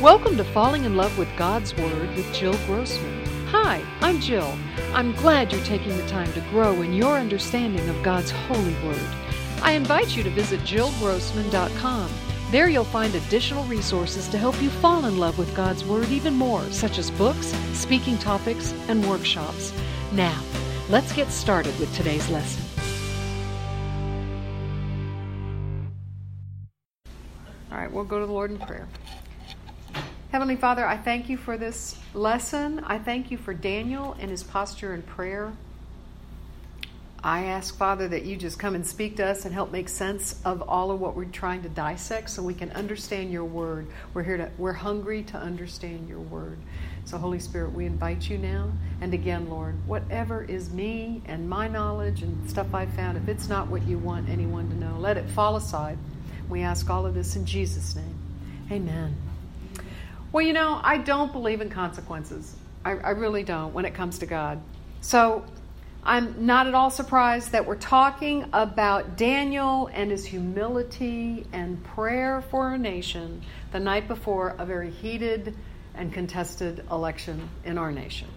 Welcome to Falling in Love with God's Word with Jill Grossman. Hi, I'm Jill. I'm glad you're taking the time to grow in your understanding of God's holy word. I invite you to visit jillgrossman.com. There you'll find additional resources to help you fall in love with God's Word even more, such as books, speaking topics, and workshops. Now, let's get started with today's lesson. All right, we'll go to the Lord in prayer. Heavenly Father, I thank you for this lesson. I thank you for Daniel and his posture in prayer. I ask, Father, that you just come and speak to us and help make sense of all of what we're trying to dissect so we can understand your word. We're here to we're hungry to understand your word. So Holy Spirit, we invite you now. And again, Lord, whatever is me and my knowledge and stuff I found, if it's not what you want anyone to know, let it fall aside. We ask all of this in Jesus' name. Amen. Well, you know, I don't believe in consequences. I, I really don't when it comes to God. So I'm not at all surprised that we're talking about Daniel and his humility and prayer for our nation the night before a very heated and contested election in our nation.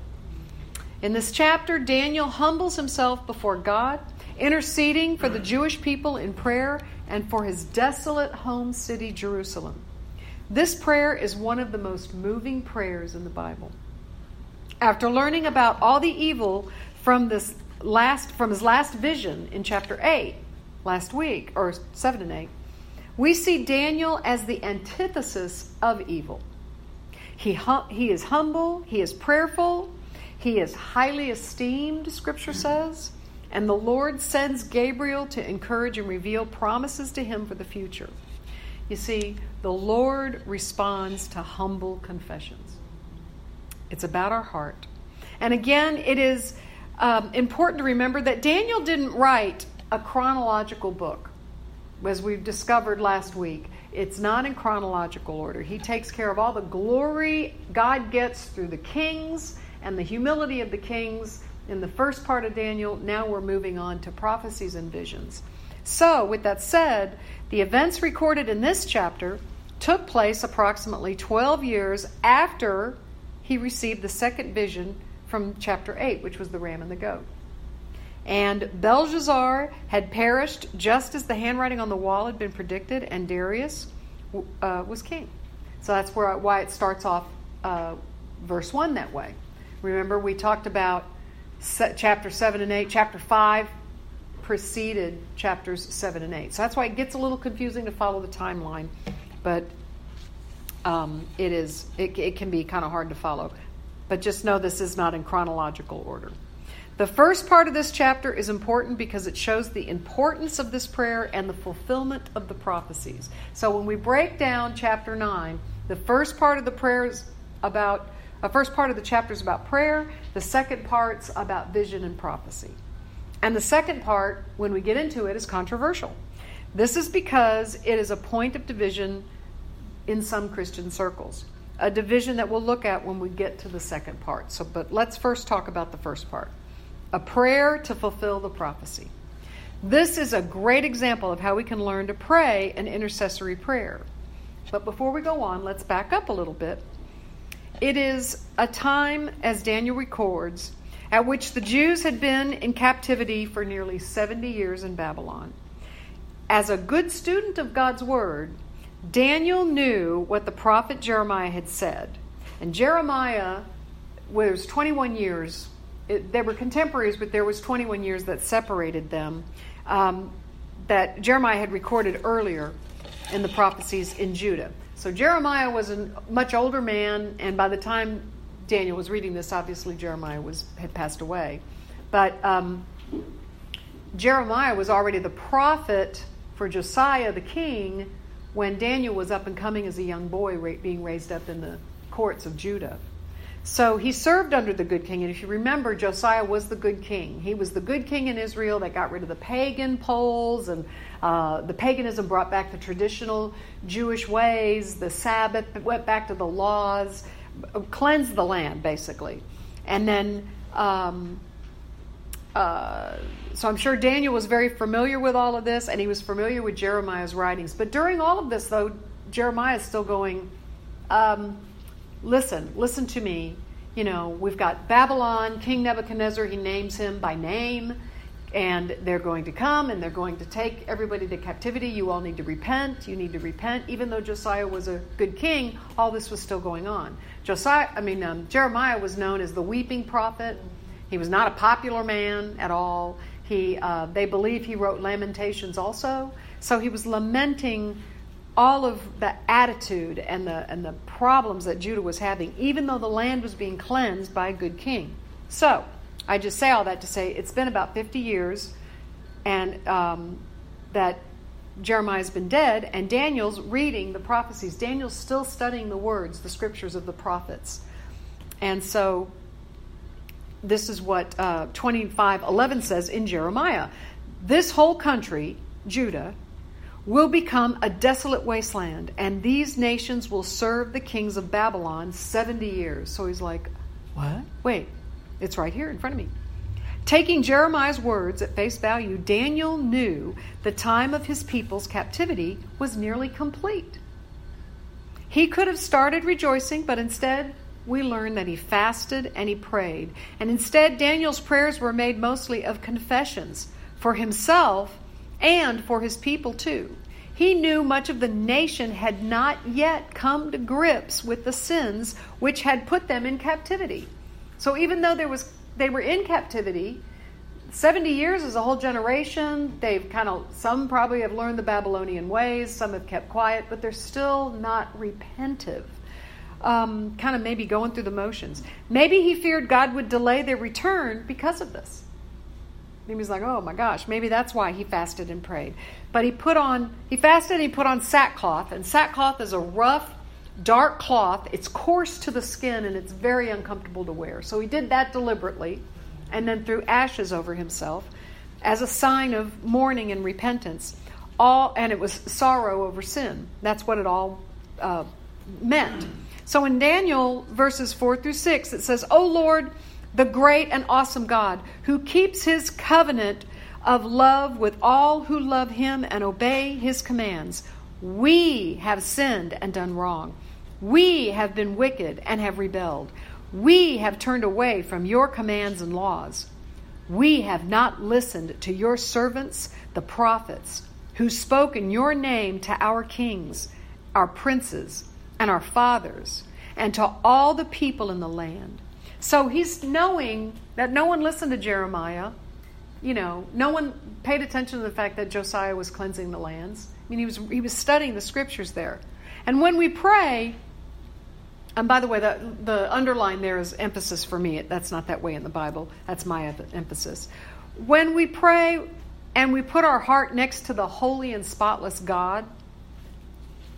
In this chapter, Daniel humbles himself before God, interceding for the Jewish people in prayer and for his desolate home city, Jerusalem. This prayer is one of the most moving prayers in the Bible. After learning about all the evil from this last from his last vision in chapter 8 last week or 7 and 8 we see Daniel as the antithesis of evil he hum, he is humble he is prayerful he is highly esteemed scripture says and the Lord sends Gabriel to encourage and reveal promises to him for the future you see the Lord responds to humble confessions it's about our heart and again it is um, important to remember that Daniel didn't write a chronological book, as we discovered last week. It's not in chronological order. He takes care of all the glory God gets through the kings and the humility of the kings in the first part of Daniel. Now we're moving on to prophecies and visions. So, with that said, the events recorded in this chapter took place approximately 12 years after he received the second vision from chapter 8, which was the ram and the goat. And Belshazzar had perished just as the handwriting on the wall had been predicted, and Darius uh, was king. So that's where, why it starts off uh, verse 1 that way. Remember, we talked about chapter 7 and 8. Chapter 5 preceded chapters 7 and 8. So that's why it gets a little confusing to follow the timeline, but um, it is it, it can be kind of hard to follow but just know this is not in chronological order. The first part of this chapter is important because it shows the importance of this prayer and the fulfillment of the prophecies. So when we break down chapter 9, the first part of the prayer is about the first part of the chapter is about prayer, the second part's about vision and prophecy. And the second part, when we get into it, is controversial. This is because it is a point of division in some Christian circles a division that we'll look at when we get to the second part. So, but let's first talk about the first part a prayer to fulfill the prophecy. This is a great example of how we can learn to pray an intercessory prayer. But before we go on, let's back up a little bit. It is a time, as Daniel records, at which the Jews had been in captivity for nearly 70 years in Babylon. As a good student of God's Word, Daniel knew what the prophet Jeremiah had said. And Jeremiah was 21 years. It, they were contemporaries, but there was 21 years that separated them. Um, that Jeremiah had recorded earlier in the prophecies in Judah. So Jeremiah was a much older man, and by the time Daniel was reading this, obviously Jeremiah was had passed away. But um, Jeremiah was already the prophet for Josiah the king when Daniel was up and coming as a young boy, being raised up in the courts of Judah. So he served under the good king. And if you remember, Josiah was the good king. He was the good king in Israel that got rid of the pagan poles and uh, the paganism brought back the traditional Jewish ways, the Sabbath, went back to the laws, cleansed the land, basically. And then um, uh, so I'm sure Daniel was very familiar with all of this, and he was familiar with Jeremiah's writings. But during all of this, though, Jeremiah is still going um, listen, listen to me. You know, we've got Babylon, King Nebuchadnezzar, he names him by name, and they're going to come and they're going to take everybody to captivity. You all need to repent. You need to repent. Even though Josiah was a good king, all this was still going on. Josiah, I mean, um, Jeremiah was known as the weeping prophet. He was not a popular man at all. He, uh, they believe he wrote Lamentations also. So he was lamenting all of the attitude and the and the problems that Judah was having, even though the land was being cleansed by a good king. So I just say all that to say it's been about 50 years, and um, that Jeremiah's been dead, and Daniel's reading the prophecies. Daniel's still studying the words, the scriptures of the prophets, and so this is what uh, 25:11 says in Jeremiah. This whole country, Judah, will become a desolate wasteland, and these nations will serve the kings of Babylon 70 years. So he's like, What? Wait, it's right here in front of me. Taking Jeremiah's words at face value, Daniel knew the time of his people's captivity was nearly complete. He could have started rejoicing, but instead, we learn that he fasted and he prayed. And instead, Daniel's prayers were made mostly of confessions for himself and for his people too. He knew much of the nation had not yet come to grips with the sins which had put them in captivity. So even though there was they were in captivity, 70 years is a whole generation. They've kind of some probably have learned the Babylonian ways, some have kept quiet, but they're still not repentive. Um, kind of maybe going through the motions. Maybe he feared God would delay their return because of this. He was like, oh my gosh, maybe that's why he fasted and prayed. But he put on, he fasted and he put on sackcloth. And sackcloth is a rough, dark cloth. It's coarse to the skin and it's very uncomfortable to wear. So he did that deliberately and then threw ashes over himself as a sign of mourning and repentance. All, and it was sorrow over sin. That's what it all uh, meant. So in Daniel verses 4 through 6, it says, O Lord, the great and awesome God, who keeps his covenant of love with all who love him and obey his commands. We have sinned and done wrong. We have been wicked and have rebelled. We have turned away from your commands and laws. We have not listened to your servants, the prophets, who spoke in your name to our kings, our princes, and our fathers, and to all the people in the land. So he's knowing that no one listened to Jeremiah. You know, no one paid attention to the fact that Josiah was cleansing the lands. I mean, he was he was studying the scriptures there. And when we pray, and by the way, the, the underline there is emphasis for me. That's not that way in the Bible. That's my emphasis. When we pray and we put our heart next to the holy and spotless God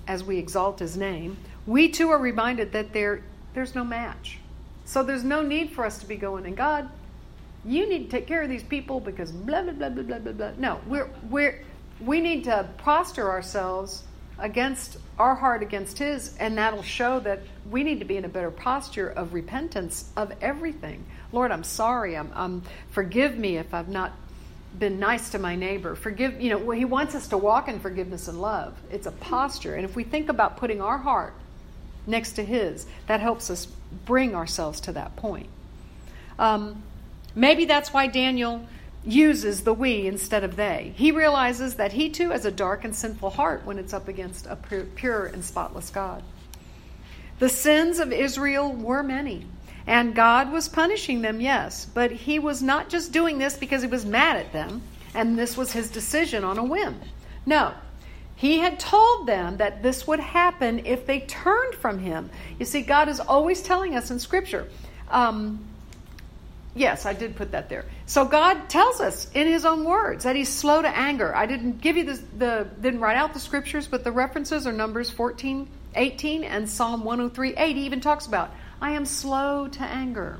as we exalt his name, we too are reminded that there, there's no match. So there's no need for us to be going, and God, you need to take care of these people because blah blah blah blah blah blah blah. No, we're we're we need to posture ourselves against our heart against his and that'll show that we need to be in a better posture of repentance of everything. Lord i'm sorry. I'm, I'm forgive me if i've not been nice to my neighbor. Forgive you know he wants us to walk in forgiveness and love. It's a posture. And if we think about putting our heart next to his that helps us bring ourselves to that point. Um, maybe that's why Daniel uses the we instead of they. He realizes that he too has a dark and sinful heart when it's up against a pure and spotless God. The sins of Israel were many, and God was punishing them, yes, but he was not just doing this because he was mad at them and this was his decision on a whim. No, he had told them that this would happen if they turned from him. You see, God is always telling us in Scripture. Um, yes, I did put that there. So God tells us in His own words that He's slow to anger. I didn't give you the, the didn't write out the scriptures, but the references are Numbers 14, 18, and Psalm 103, 8. He even talks about, I am slow to anger.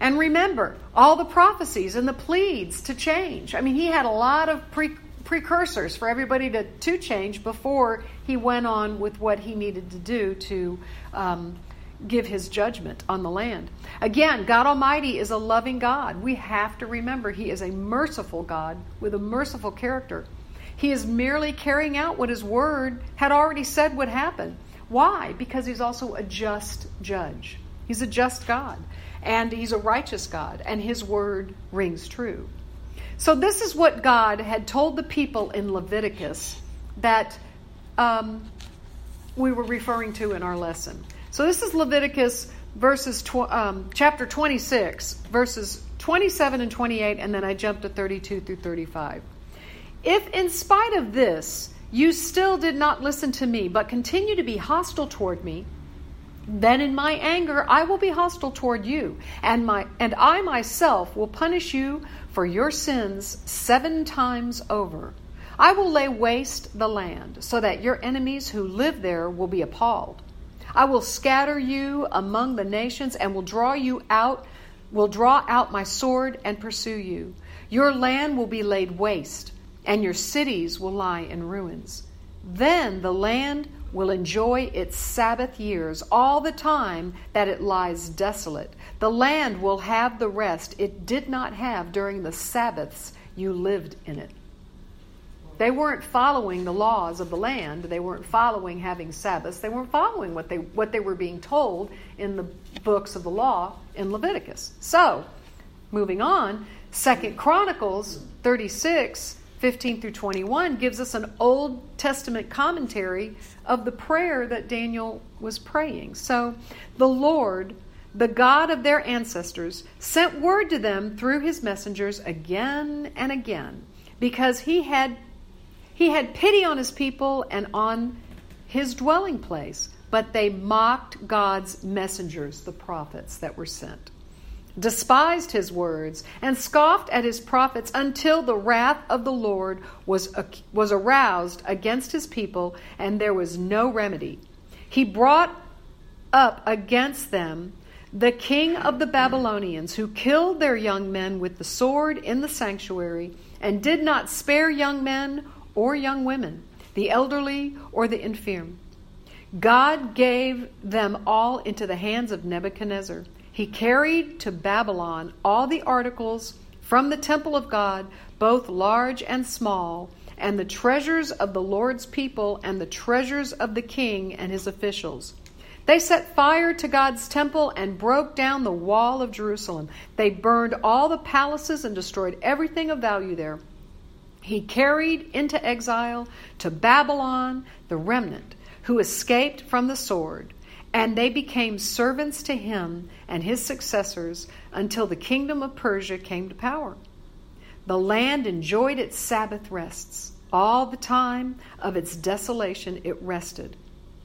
And remember, all the prophecies and the pleads to change. I mean, he had a lot of pre precursors for everybody to, to change before he went on with what he needed to do to um, give his judgment on the land. Again, God Almighty is a loving God. We have to remember He is a merciful God with a merciful character. He is merely carrying out what His Word had already said would happen. Why? Because he's also a just judge. He's a just God, and he's a righteous God, and his word rings true. So, this is what God had told the people in Leviticus that um, we were referring to in our lesson. So, this is Leviticus verses tw- um, chapter 26, verses 27 and 28, and then I jump to 32 through 35. If in spite of this you still did not listen to me, but continue to be hostile toward me, then in my anger I will be hostile toward you, and my and I myself will punish you for your sins seven times over. I will lay waste the land, so that your enemies who live there will be appalled. I will scatter you among the nations and will draw you out, will draw out my sword and pursue you. Your land will be laid waste, and your cities will lie in ruins. Then the land will enjoy its Sabbath years all the time that it lies desolate. The land will have the rest it did not have during the Sabbaths you lived in it. They weren't following the laws of the land. They weren't following having Sabbaths. They weren't following what they, what they were being told in the books of the law in Leviticus. So, moving on, Second Chronicles 36 15 through 21 gives us an Old Testament commentary of the prayer that Daniel was praying. So the Lord, the God of their ancestors, sent word to them through his messengers again and again because he had he had pity on his people and on his dwelling place, but they mocked God's messengers, the prophets that were sent despised his words, and scoffed at his prophets until the wrath of the Lord was, was aroused against his people, and there was no remedy. He brought up against them the king of the Babylonians, who killed their young men with the sword in the sanctuary, and did not spare young men or young women, the elderly or the infirm. God gave them all into the hands of Nebuchadnezzar he carried to Babylon all the articles from the temple of God, both large and small, and the treasures of the Lord's people and the treasures of the king and his officials. They set fire to God's temple and broke down the wall of Jerusalem. They burned all the palaces and destroyed everything of value there. He carried into exile to Babylon the remnant who escaped from the sword and they became servants to him and his successors until the kingdom of Persia came to power. The land enjoyed its Sabbath rests. All the time of its desolation it rested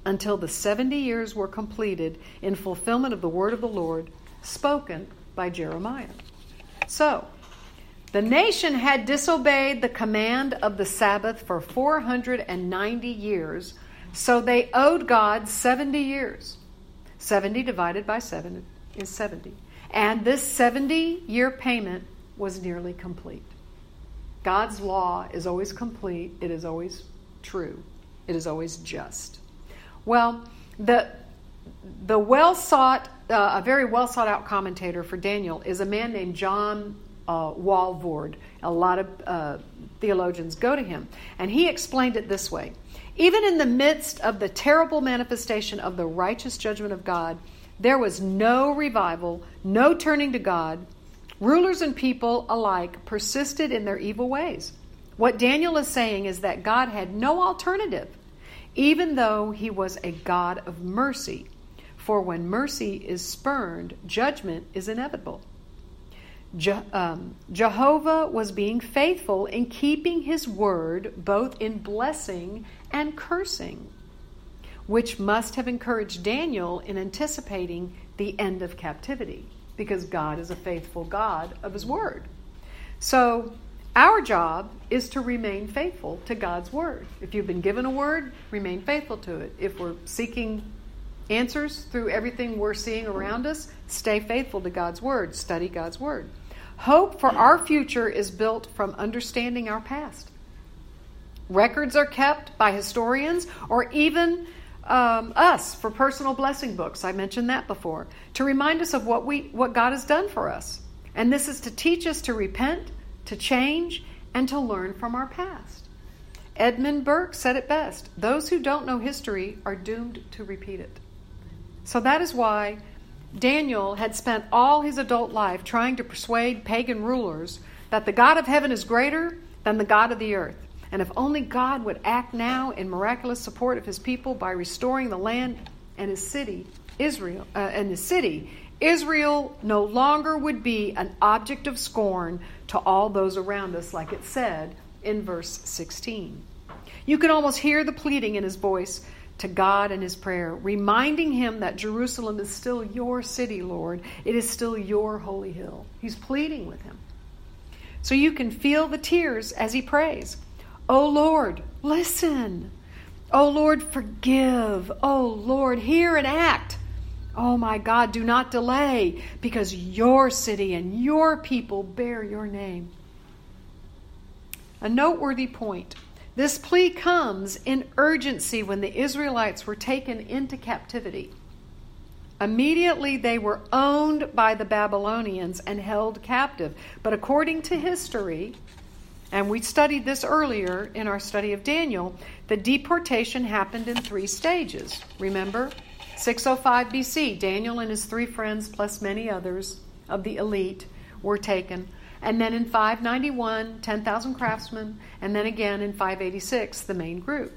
until the 70 years were completed in fulfillment of the word of the Lord spoken by Jeremiah. So, the nation had disobeyed the command of the Sabbath for 490 years so they owed God 70 years. 70 divided by 7 is 70. And this 70 year payment was nearly complete. God's law is always complete, it is always true, it is always just. Well, the, the well sought, uh, a very well sought out commentator for Daniel is a man named John uh, Walvoord. A lot of uh, theologians go to him. And he explained it this way even in the midst of the terrible manifestation of the righteous judgment of God, there was no revival, no turning to God. Rulers and people alike persisted in their evil ways. What Daniel is saying is that God had no alternative, even though he was a God of mercy. For when mercy is spurned, judgment is inevitable. Je- um, Jehovah was being faithful in keeping his word both in blessing and cursing, which must have encouraged Daniel in anticipating the end of captivity because God is a faithful God of his word. So, our job is to remain faithful to God's word. If you've been given a word, remain faithful to it. If we're seeking answers through everything we're seeing around us, stay faithful to God's word, study God's word. Hope for our future is built from understanding our past. Records are kept by historians or even um, us for personal blessing books. I mentioned that before to remind us of what we what God has done for us. And this is to teach us to repent, to change, and to learn from our past. Edmund Burke said it best those who don't know history are doomed to repeat it. So that is why Daniel had spent all his adult life trying to persuade pagan rulers that the God of heaven is greater than the God of the earth. And if only God would act now in miraculous support of his people by restoring the land and his city, Israel, uh, and the city, Israel no longer would be an object of scorn to all those around us, like it said in verse 16. You can almost hear the pleading in his voice to God in his prayer, reminding him that Jerusalem is still your city, Lord. It is still your holy hill. He's pleading with him. So you can feel the tears as he prays. Oh Lord, listen. Oh Lord, forgive. Oh Lord, hear and act. Oh my God, do not delay because your city and your people bear your name. A noteworthy point this plea comes in urgency when the Israelites were taken into captivity. Immediately they were owned by the Babylonians and held captive. But according to history, and we studied this earlier in our study of Daniel, the deportation happened in three stages. Remember? 605 BC, Daniel and his three friends, plus many others of the elite, were taken. And then in 591, 10,000 craftsmen, and then again in 586, the main group.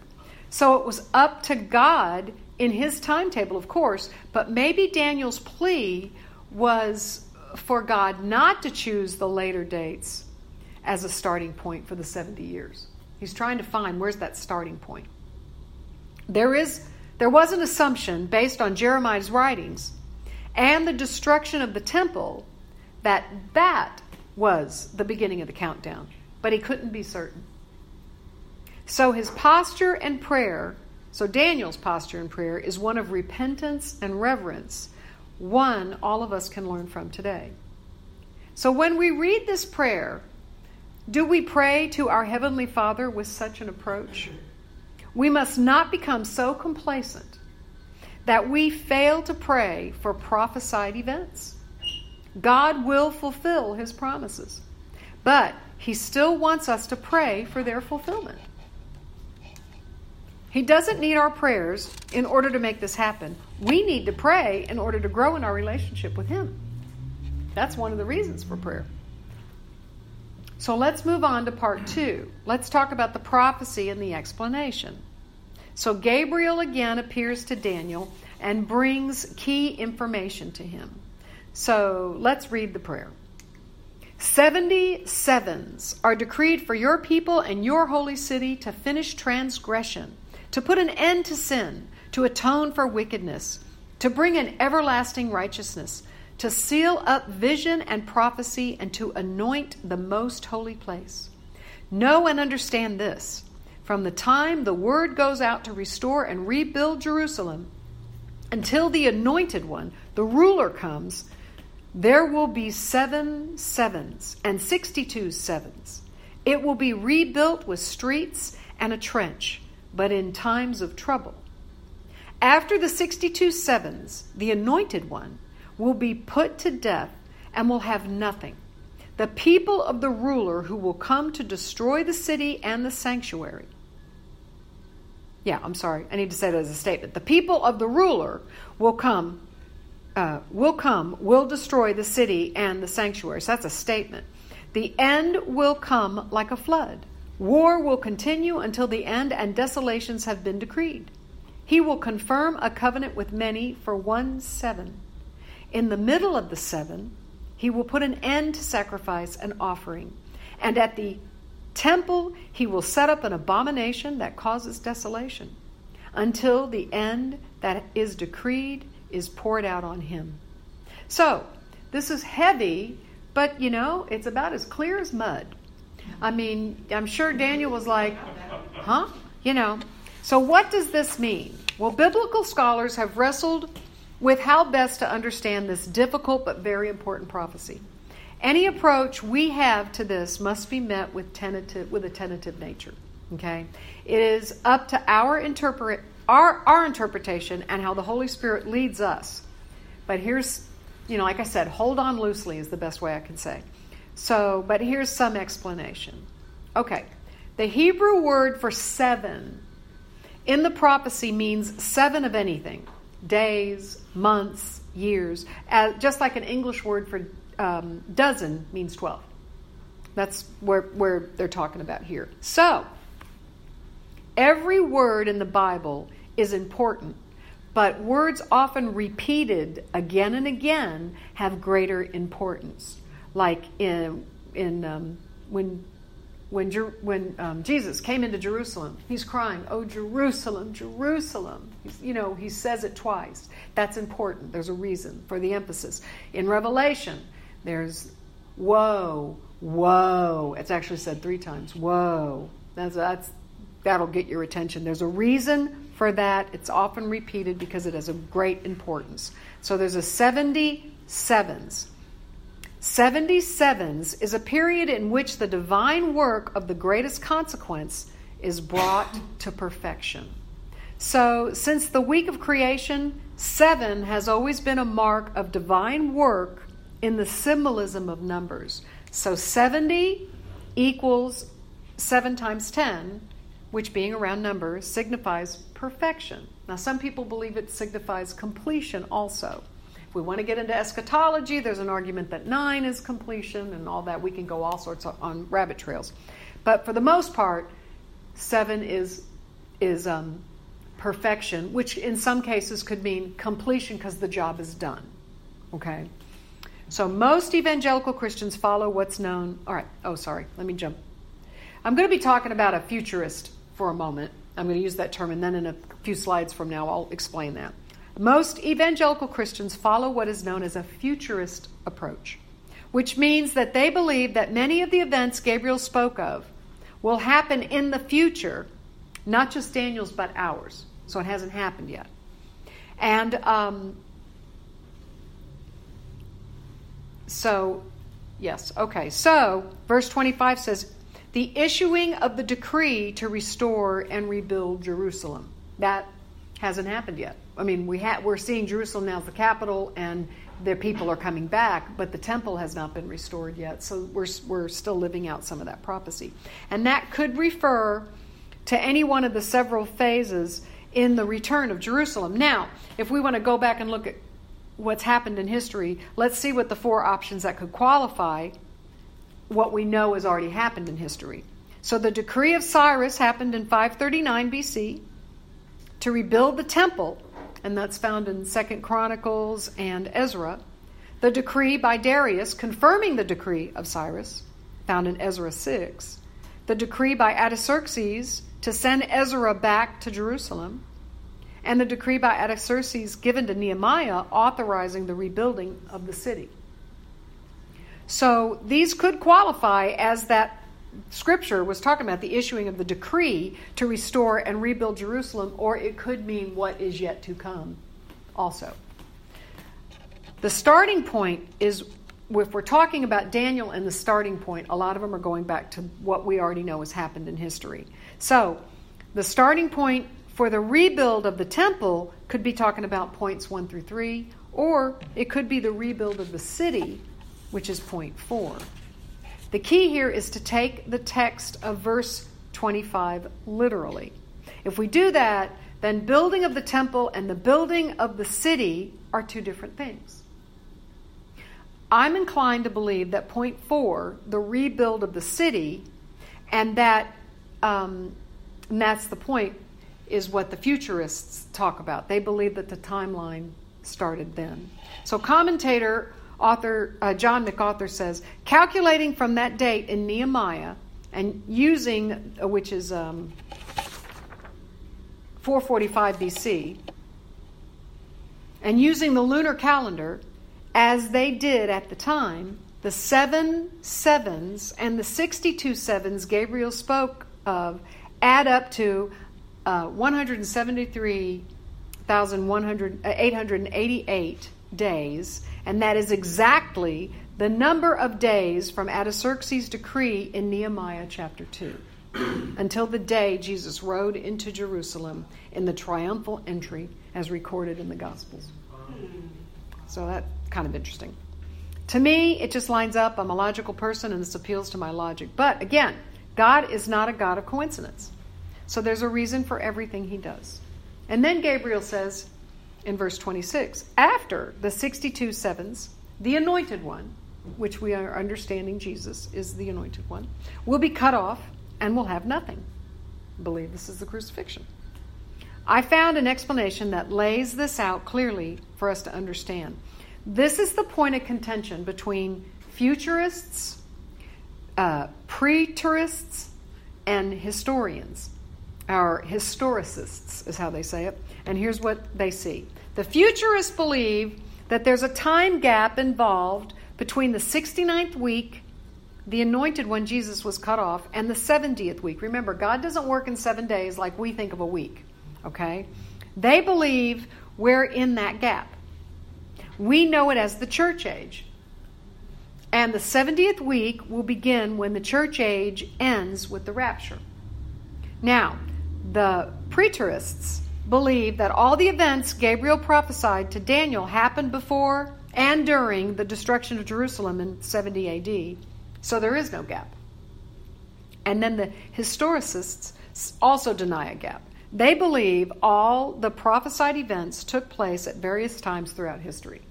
So it was up to God in his timetable, of course, but maybe Daniel's plea was for God not to choose the later dates as a starting point for the 70 years. He's trying to find where's that starting point. There is there was an assumption based on Jeremiah's writings and the destruction of the temple that that was the beginning of the countdown, but he couldn't be certain. So his posture and prayer, so Daniel's posture and prayer, is one of repentance and reverence, one all of us can learn from today. So when we read this prayer, do we pray to our Heavenly Father with such an approach? We must not become so complacent that we fail to pray for prophesied events. God will fulfill his promises. But he still wants us to pray for their fulfillment. He doesn't need our prayers in order to make this happen. We need to pray in order to grow in our relationship with him. That's one of the reasons for prayer. So let's move on to part two. Let's talk about the prophecy and the explanation. So Gabriel again appears to Daniel and brings key information to him. So let's read the prayer. Seventy sevens are decreed for your people and your holy city to finish transgression, to put an end to sin, to atone for wickedness, to bring an everlasting righteousness, to seal up vision and prophecy, and to anoint the most holy place. Know and understand this. From the time the word goes out to restore and rebuild Jerusalem until the anointed one, the ruler, comes, there will be seven sevens and 62 sevens. It will be rebuilt with streets and a trench, but in times of trouble. After the 62 sevens, the anointed one will be put to death and will have nothing. The people of the ruler who will come to destroy the city and the sanctuary. Yeah, I'm sorry. I need to say that as a statement. The people of the ruler will come uh, will come, will destroy the city and the sanctuary. So that's a statement. The end will come like a flood. War will continue until the end and desolations have been decreed. He will confirm a covenant with many for one seven. In the middle of the seven, he will put an end to sacrifice and offering. And at the temple, he will set up an abomination that causes desolation until the end that is decreed is poured out on him. So, this is heavy, but you know, it's about as clear as mud. I mean, I'm sure Daniel was like, huh? You know. So, what does this mean? Well, biblical scholars have wrestled with how best to understand this difficult but very important prophecy. Any approach we have to this must be met with tentative with a tentative nature. Okay? It is up to our interpret our, our interpretation and how the Holy Spirit leads us. But here's, you know, like I said, hold on loosely is the best way I can say. So, but here's some explanation. Okay, The Hebrew word for seven in the prophecy means seven of anything days, months, years, as, just like an English word for um, dozen means 12. That's where, where they're talking about here. So, every word in the Bible is important, but words often repeated again and again have greater importance. Like in, in um, when when, when um, Jesus came into Jerusalem, he's crying, Oh, Jerusalem, Jerusalem. He's, you know, he says it twice. That's important. There's a reason for the emphasis. In Revelation, there's woe, woe. It's actually said three times, woe. That's, that's, that'll get your attention. There's a reason for that. It's often repeated because it has a great importance. So there's a 70 sevens. 77s is a period in which the divine work of the greatest consequence is brought to perfection. So, since the week of creation, seven has always been a mark of divine work in the symbolism of numbers. So, 70 equals 7 times 10, which being a round number signifies perfection. Now, some people believe it signifies completion also. If we want to get into eschatology, there's an argument that nine is completion and all that. We can go all sorts of, on rabbit trails. But for the most part, seven is, is um, perfection, which in some cases could mean completion because the job is done. Okay? So most evangelical Christians follow what's known. All right. Oh, sorry. Let me jump. I'm going to be talking about a futurist for a moment. I'm going to use that term, and then in a few slides from now, I'll explain that. Most evangelical Christians follow what is known as a futurist approach, which means that they believe that many of the events Gabriel spoke of will happen in the future, not just Daniel's, but ours. So it hasn't happened yet. And um, so, yes, okay. So, verse 25 says, the issuing of the decree to restore and rebuild Jerusalem. That hasn't happened yet. I mean, we ha- we're seeing Jerusalem now as the capital, and their people are coming back, but the temple has not been restored yet. So we're, we're still living out some of that prophecy. And that could refer to any one of the several phases in the return of Jerusalem. Now, if we want to go back and look at what's happened in history, let's see what the four options that could qualify what we know has already happened in history. So the decree of Cyrus happened in 539 BC to rebuild the temple, and that's found in Second Chronicles and Ezra. The decree by Darius confirming the decree of Cyrus, found in Ezra 6. The decree by Artaxerxes to send Ezra back to Jerusalem. And the decree by Artaxerxes given to Nehemiah authorizing the rebuilding of the city. So these could qualify as that scripture was talking about the issuing of the decree to restore and rebuild Jerusalem, or it could mean what is yet to come also. The starting point is if we're talking about Daniel and the starting point, a lot of them are going back to what we already know has happened in history. So, the starting point for the rebuild of the temple could be talking about points 1 through 3, or it could be the rebuild of the city, which is point 4. The key here is to take the text of verse 25 literally. If we do that, then building of the temple and the building of the city are two different things. I'm inclined to believe that point four, the rebuild of the city, and that um, and that's the point, is what the futurists talk about. They believe that the timeline started then. So commentator author uh, John MacArthur says, calculating from that date in Nehemiah and using, uh, which is um, 445 BC, and using the lunar calendar as they did at the time, the seven sevens and the 62 sevens Gabriel spoke of add up to uh, 173,888 uh, days and that is exactly the number of days from Artaxerxes' decree in Nehemiah chapter 2 until the day Jesus rode into Jerusalem in the triumphal entry as recorded in the Gospels. So that's kind of interesting. To me, it just lines up. I'm a logical person and this appeals to my logic. But again, God is not a God of coincidence. So there's a reason for everything he does. And then Gabriel says in verse 26 after the 62 sevens, the anointed one, which we are understanding Jesus is the anointed one, will be cut off and will have nothing. I believe this is the crucifixion. I found an explanation that lays this out clearly for us to understand. This is the point of contention between futurists, uh, preterists, and historians. Our historicists is how they say it. And here's what they see the futurists believe that there's a time gap involved between the 69th week, the anointed one, Jesus, was cut off, and the 70th week. Remember, God doesn't work in seven days like we think of a week. Okay? They believe we're in that gap. We know it as the church age. And the 70th week will begin when the church age ends with the rapture. Now, the preterists believe that all the events Gabriel prophesied to Daniel happened before and during the destruction of Jerusalem in 70 AD, so there is no gap. And then the historicists also deny a gap. They believe all the prophesied events took place at various times throughout history.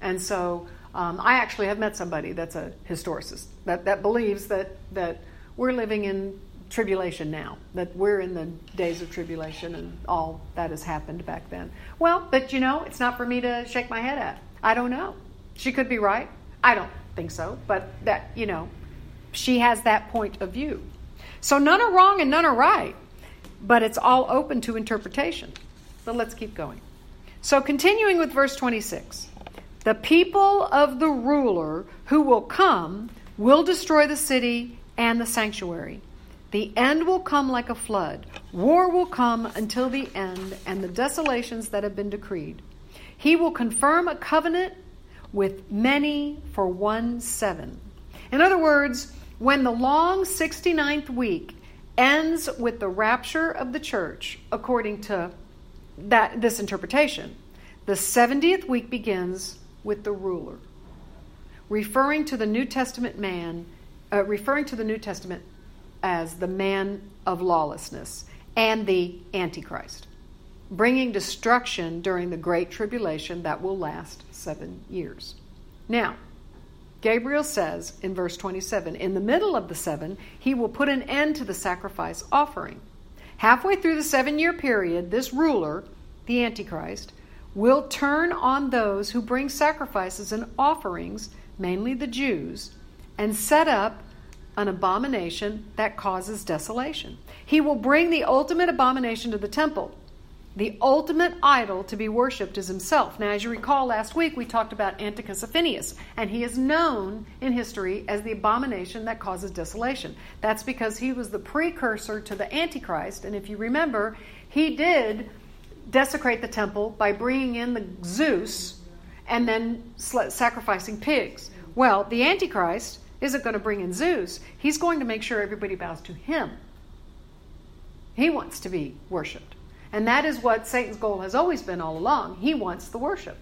And so um, I actually have met somebody that's a historicist that, that believes that, that we're living in tribulation now, that we're in the days of tribulation and all that has happened back then. Well, but you know, it's not for me to shake my head at. I don't know. She could be right. I don't think so, but that, you know, she has that point of view. So none are wrong and none are right but it's all open to interpretation. But let's keep going. So, continuing with verse 26 the people of the ruler who will come will destroy the city and the sanctuary. The end will come like a flood. War will come until the end and the desolations that have been decreed. He will confirm a covenant with many for one seven. In other words, when the long 69th week ends with the rapture of the church according to that this interpretation. The 70th week begins with the ruler, referring to the New Testament man, uh, referring to the New Testament as the man of lawlessness and the Antichrist, bringing destruction during the Great Tribulation that will last seven years. Now, Gabriel says in verse 27 In the middle of the seven, he will put an end to the sacrifice offering. Halfway through the seven year period, this ruler, the Antichrist, will turn on those who bring sacrifices and offerings, mainly the Jews, and set up an abomination that causes desolation. He will bring the ultimate abomination to the temple the ultimate idol to be worshipped is himself. Now, as you recall, last week we talked about Antiochus Epiphanes, and he is known in history as the abomination that causes desolation. That's because he was the precursor to the Antichrist, and if you remember, he did desecrate the temple by bringing in the Zeus and then sacrificing pigs. Well, the Antichrist isn't going to bring in Zeus, he's going to make sure everybody bows to him. He wants to be worshiped. And that is what Satan's goal has always been all along. He wants the worship.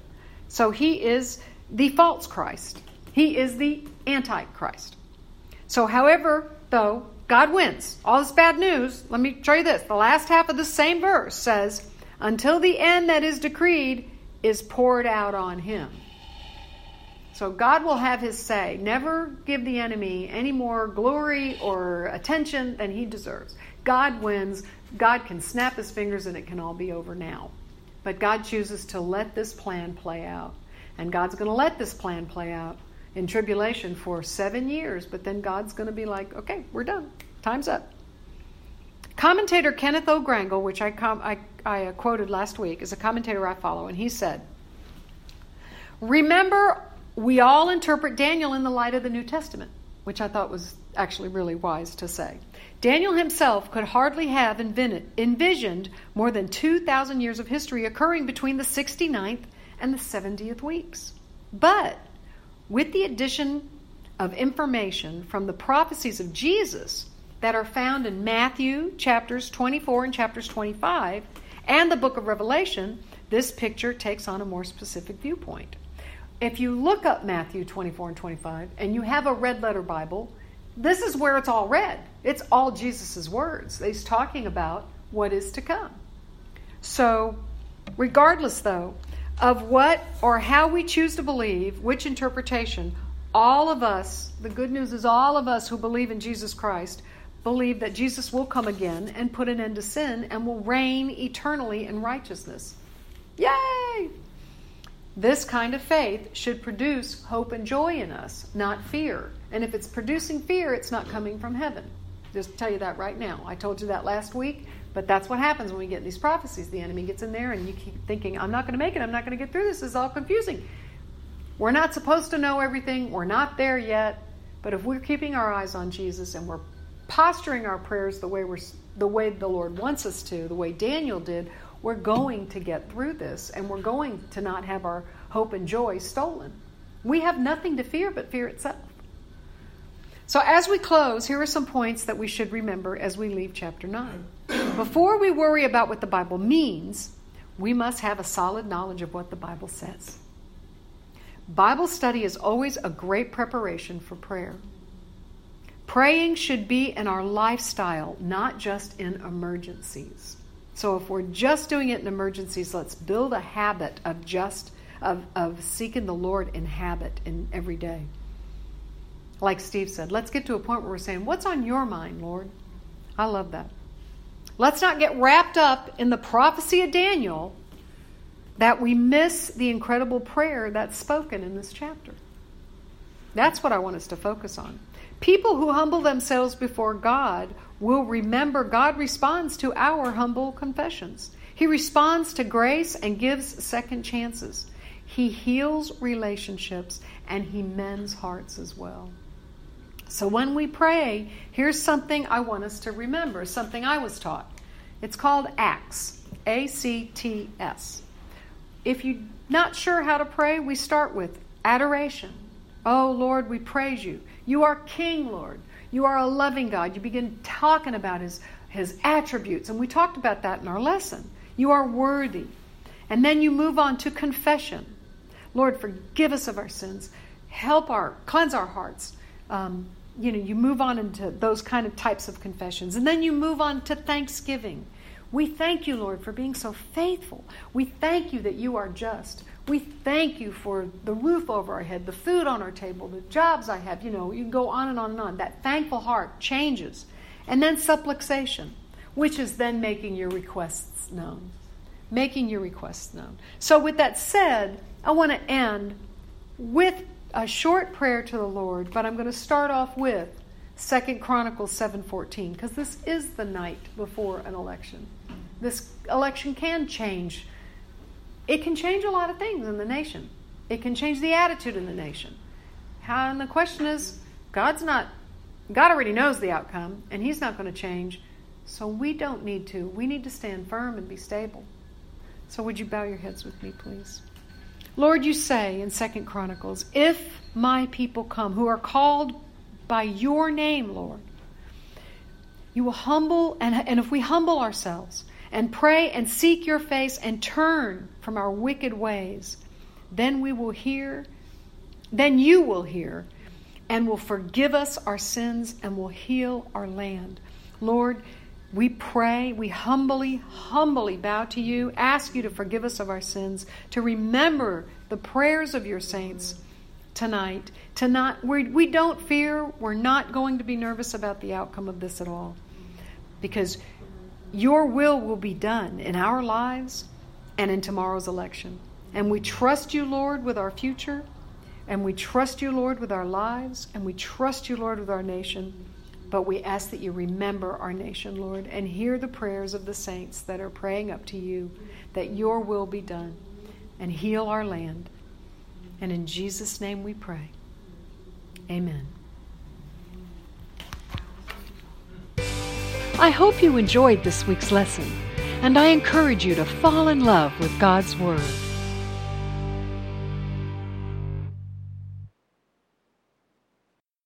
So he is the false Christ, he is the antichrist. So, however, though, God wins. All this bad news, let me show you this. The last half of the same verse says, Until the end that is decreed is poured out on him. So God will have his say. Never give the enemy any more glory or attention than he deserves. God wins. God can snap his fingers and it can all be over now. But God chooses to let this plan play out. And God's going to let this plan play out in tribulation for seven years, but then God's going to be like, okay, we're done. Time's up. Commentator Kenneth O. Gangel, which I, com- I, I uh, quoted last week, is a commentator I follow, and he said, Remember, we all interpret Daniel in the light of the New Testament, which I thought was actually really wise to say. Daniel himself could hardly have envisioned more than 2,000 years of history occurring between the 69th and the 70th weeks. But with the addition of information from the prophecies of Jesus that are found in Matthew chapters 24 and chapters 25 and the book of Revelation, this picture takes on a more specific viewpoint. If you look up Matthew 24 and 25 and you have a red letter Bible, this is where it's all red. It's all Jesus' words. He's talking about what is to come. So, regardless, though, of what or how we choose to believe, which interpretation, all of us, the good news is all of us who believe in Jesus Christ, believe that Jesus will come again and put an end to sin and will reign eternally in righteousness. Yay! This kind of faith should produce hope and joy in us, not fear. And if it's producing fear, it's not coming from heaven. Just tell you that right now. I told you that last week, but that's what happens when we get these prophecies. The enemy gets in there and you keep thinking, I'm not going to make it, I'm not going to get through this, this is all confusing. We're not supposed to know everything, we're not there yet. But if we're keeping our eyes on Jesus and we're posturing our prayers the way we're the way the Lord wants us to, the way Daniel did, we're going to get through this and we're going to not have our hope and joy stolen. We have nothing to fear but fear itself. So, as we close, here are some points that we should remember as we leave chapter 9. Before we worry about what the Bible means, we must have a solid knowledge of what the Bible says. Bible study is always a great preparation for prayer. Praying should be in our lifestyle, not just in emergencies. So if we're just doing it in emergencies, let's build a habit of just of, of seeking the Lord in habit in every day. Like Steve said, let's get to a point where we're saying, What's on your mind, Lord? I love that. Let's not get wrapped up in the prophecy of Daniel that we miss the incredible prayer that's spoken in this chapter. That's what I want us to focus on. People who humble themselves before God will remember God responds to our humble confessions. He responds to grace and gives second chances. He heals relationships and he mends hearts as well. So when we pray, here's something I want us to remember, something I was taught. It's called ACTS, A C T S. If you're not sure how to pray, we start with adoration. Oh Lord, we praise you. You are King, Lord. You are a loving God. You begin talking about his, his attributes, and we talked about that in our lesson. You are worthy. And then you move on to confession. Lord, forgive us of our sins. Help our, cleanse our hearts. Um, you know, you move on into those kind of types of confessions. And then you move on to thanksgiving. We thank you, Lord, for being so faithful. We thank you that you are just. We thank you for the roof over our head, the food on our table, the jobs I have. You know, you can go on and on and on. That thankful heart changes. And then supplication, which is then making your requests known. Making your requests known. So, with that said, I want to end with a short prayer to the Lord, but I'm going to start off with Second Chronicles 7:14 because this is the night before an election. This election can change it can change a lot of things in the nation. It can change the attitude in the nation. How, and the question is, God's not, God already knows the outcome, and He's not going to change. So we don't need to. We need to stand firm and be stable. So would you bow your heads with me, please? Lord, you say in Second Chronicles, if my people come who are called by your name, Lord, you will humble, and, and if we humble ourselves, and pray and seek your face and turn from our wicked ways, then we will hear, then you will hear, and will forgive us our sins and will heal our land. Lord, we pray, we humbly, humbly bow to you, ask you to forgive us of our sins, to remember the prayers of your saints tonight. To not, we we don't fear, we're not going to be nervous about the outcome of this at all. Because your will will be done in our lives and in tomorrow's election. And we trust you, Lord, with our future. And we trust you, Lord, with our lives. And we trust you, Lord, with our nation. But we ask that you remember our nation, Lord, and hear the prayers of the saints that are praying up to you that your will be done and heal our land. And in Jesus' name we pray. Amen. I hope you enjoyed this week's lesson, and I encourage you to fall in love with God's Word.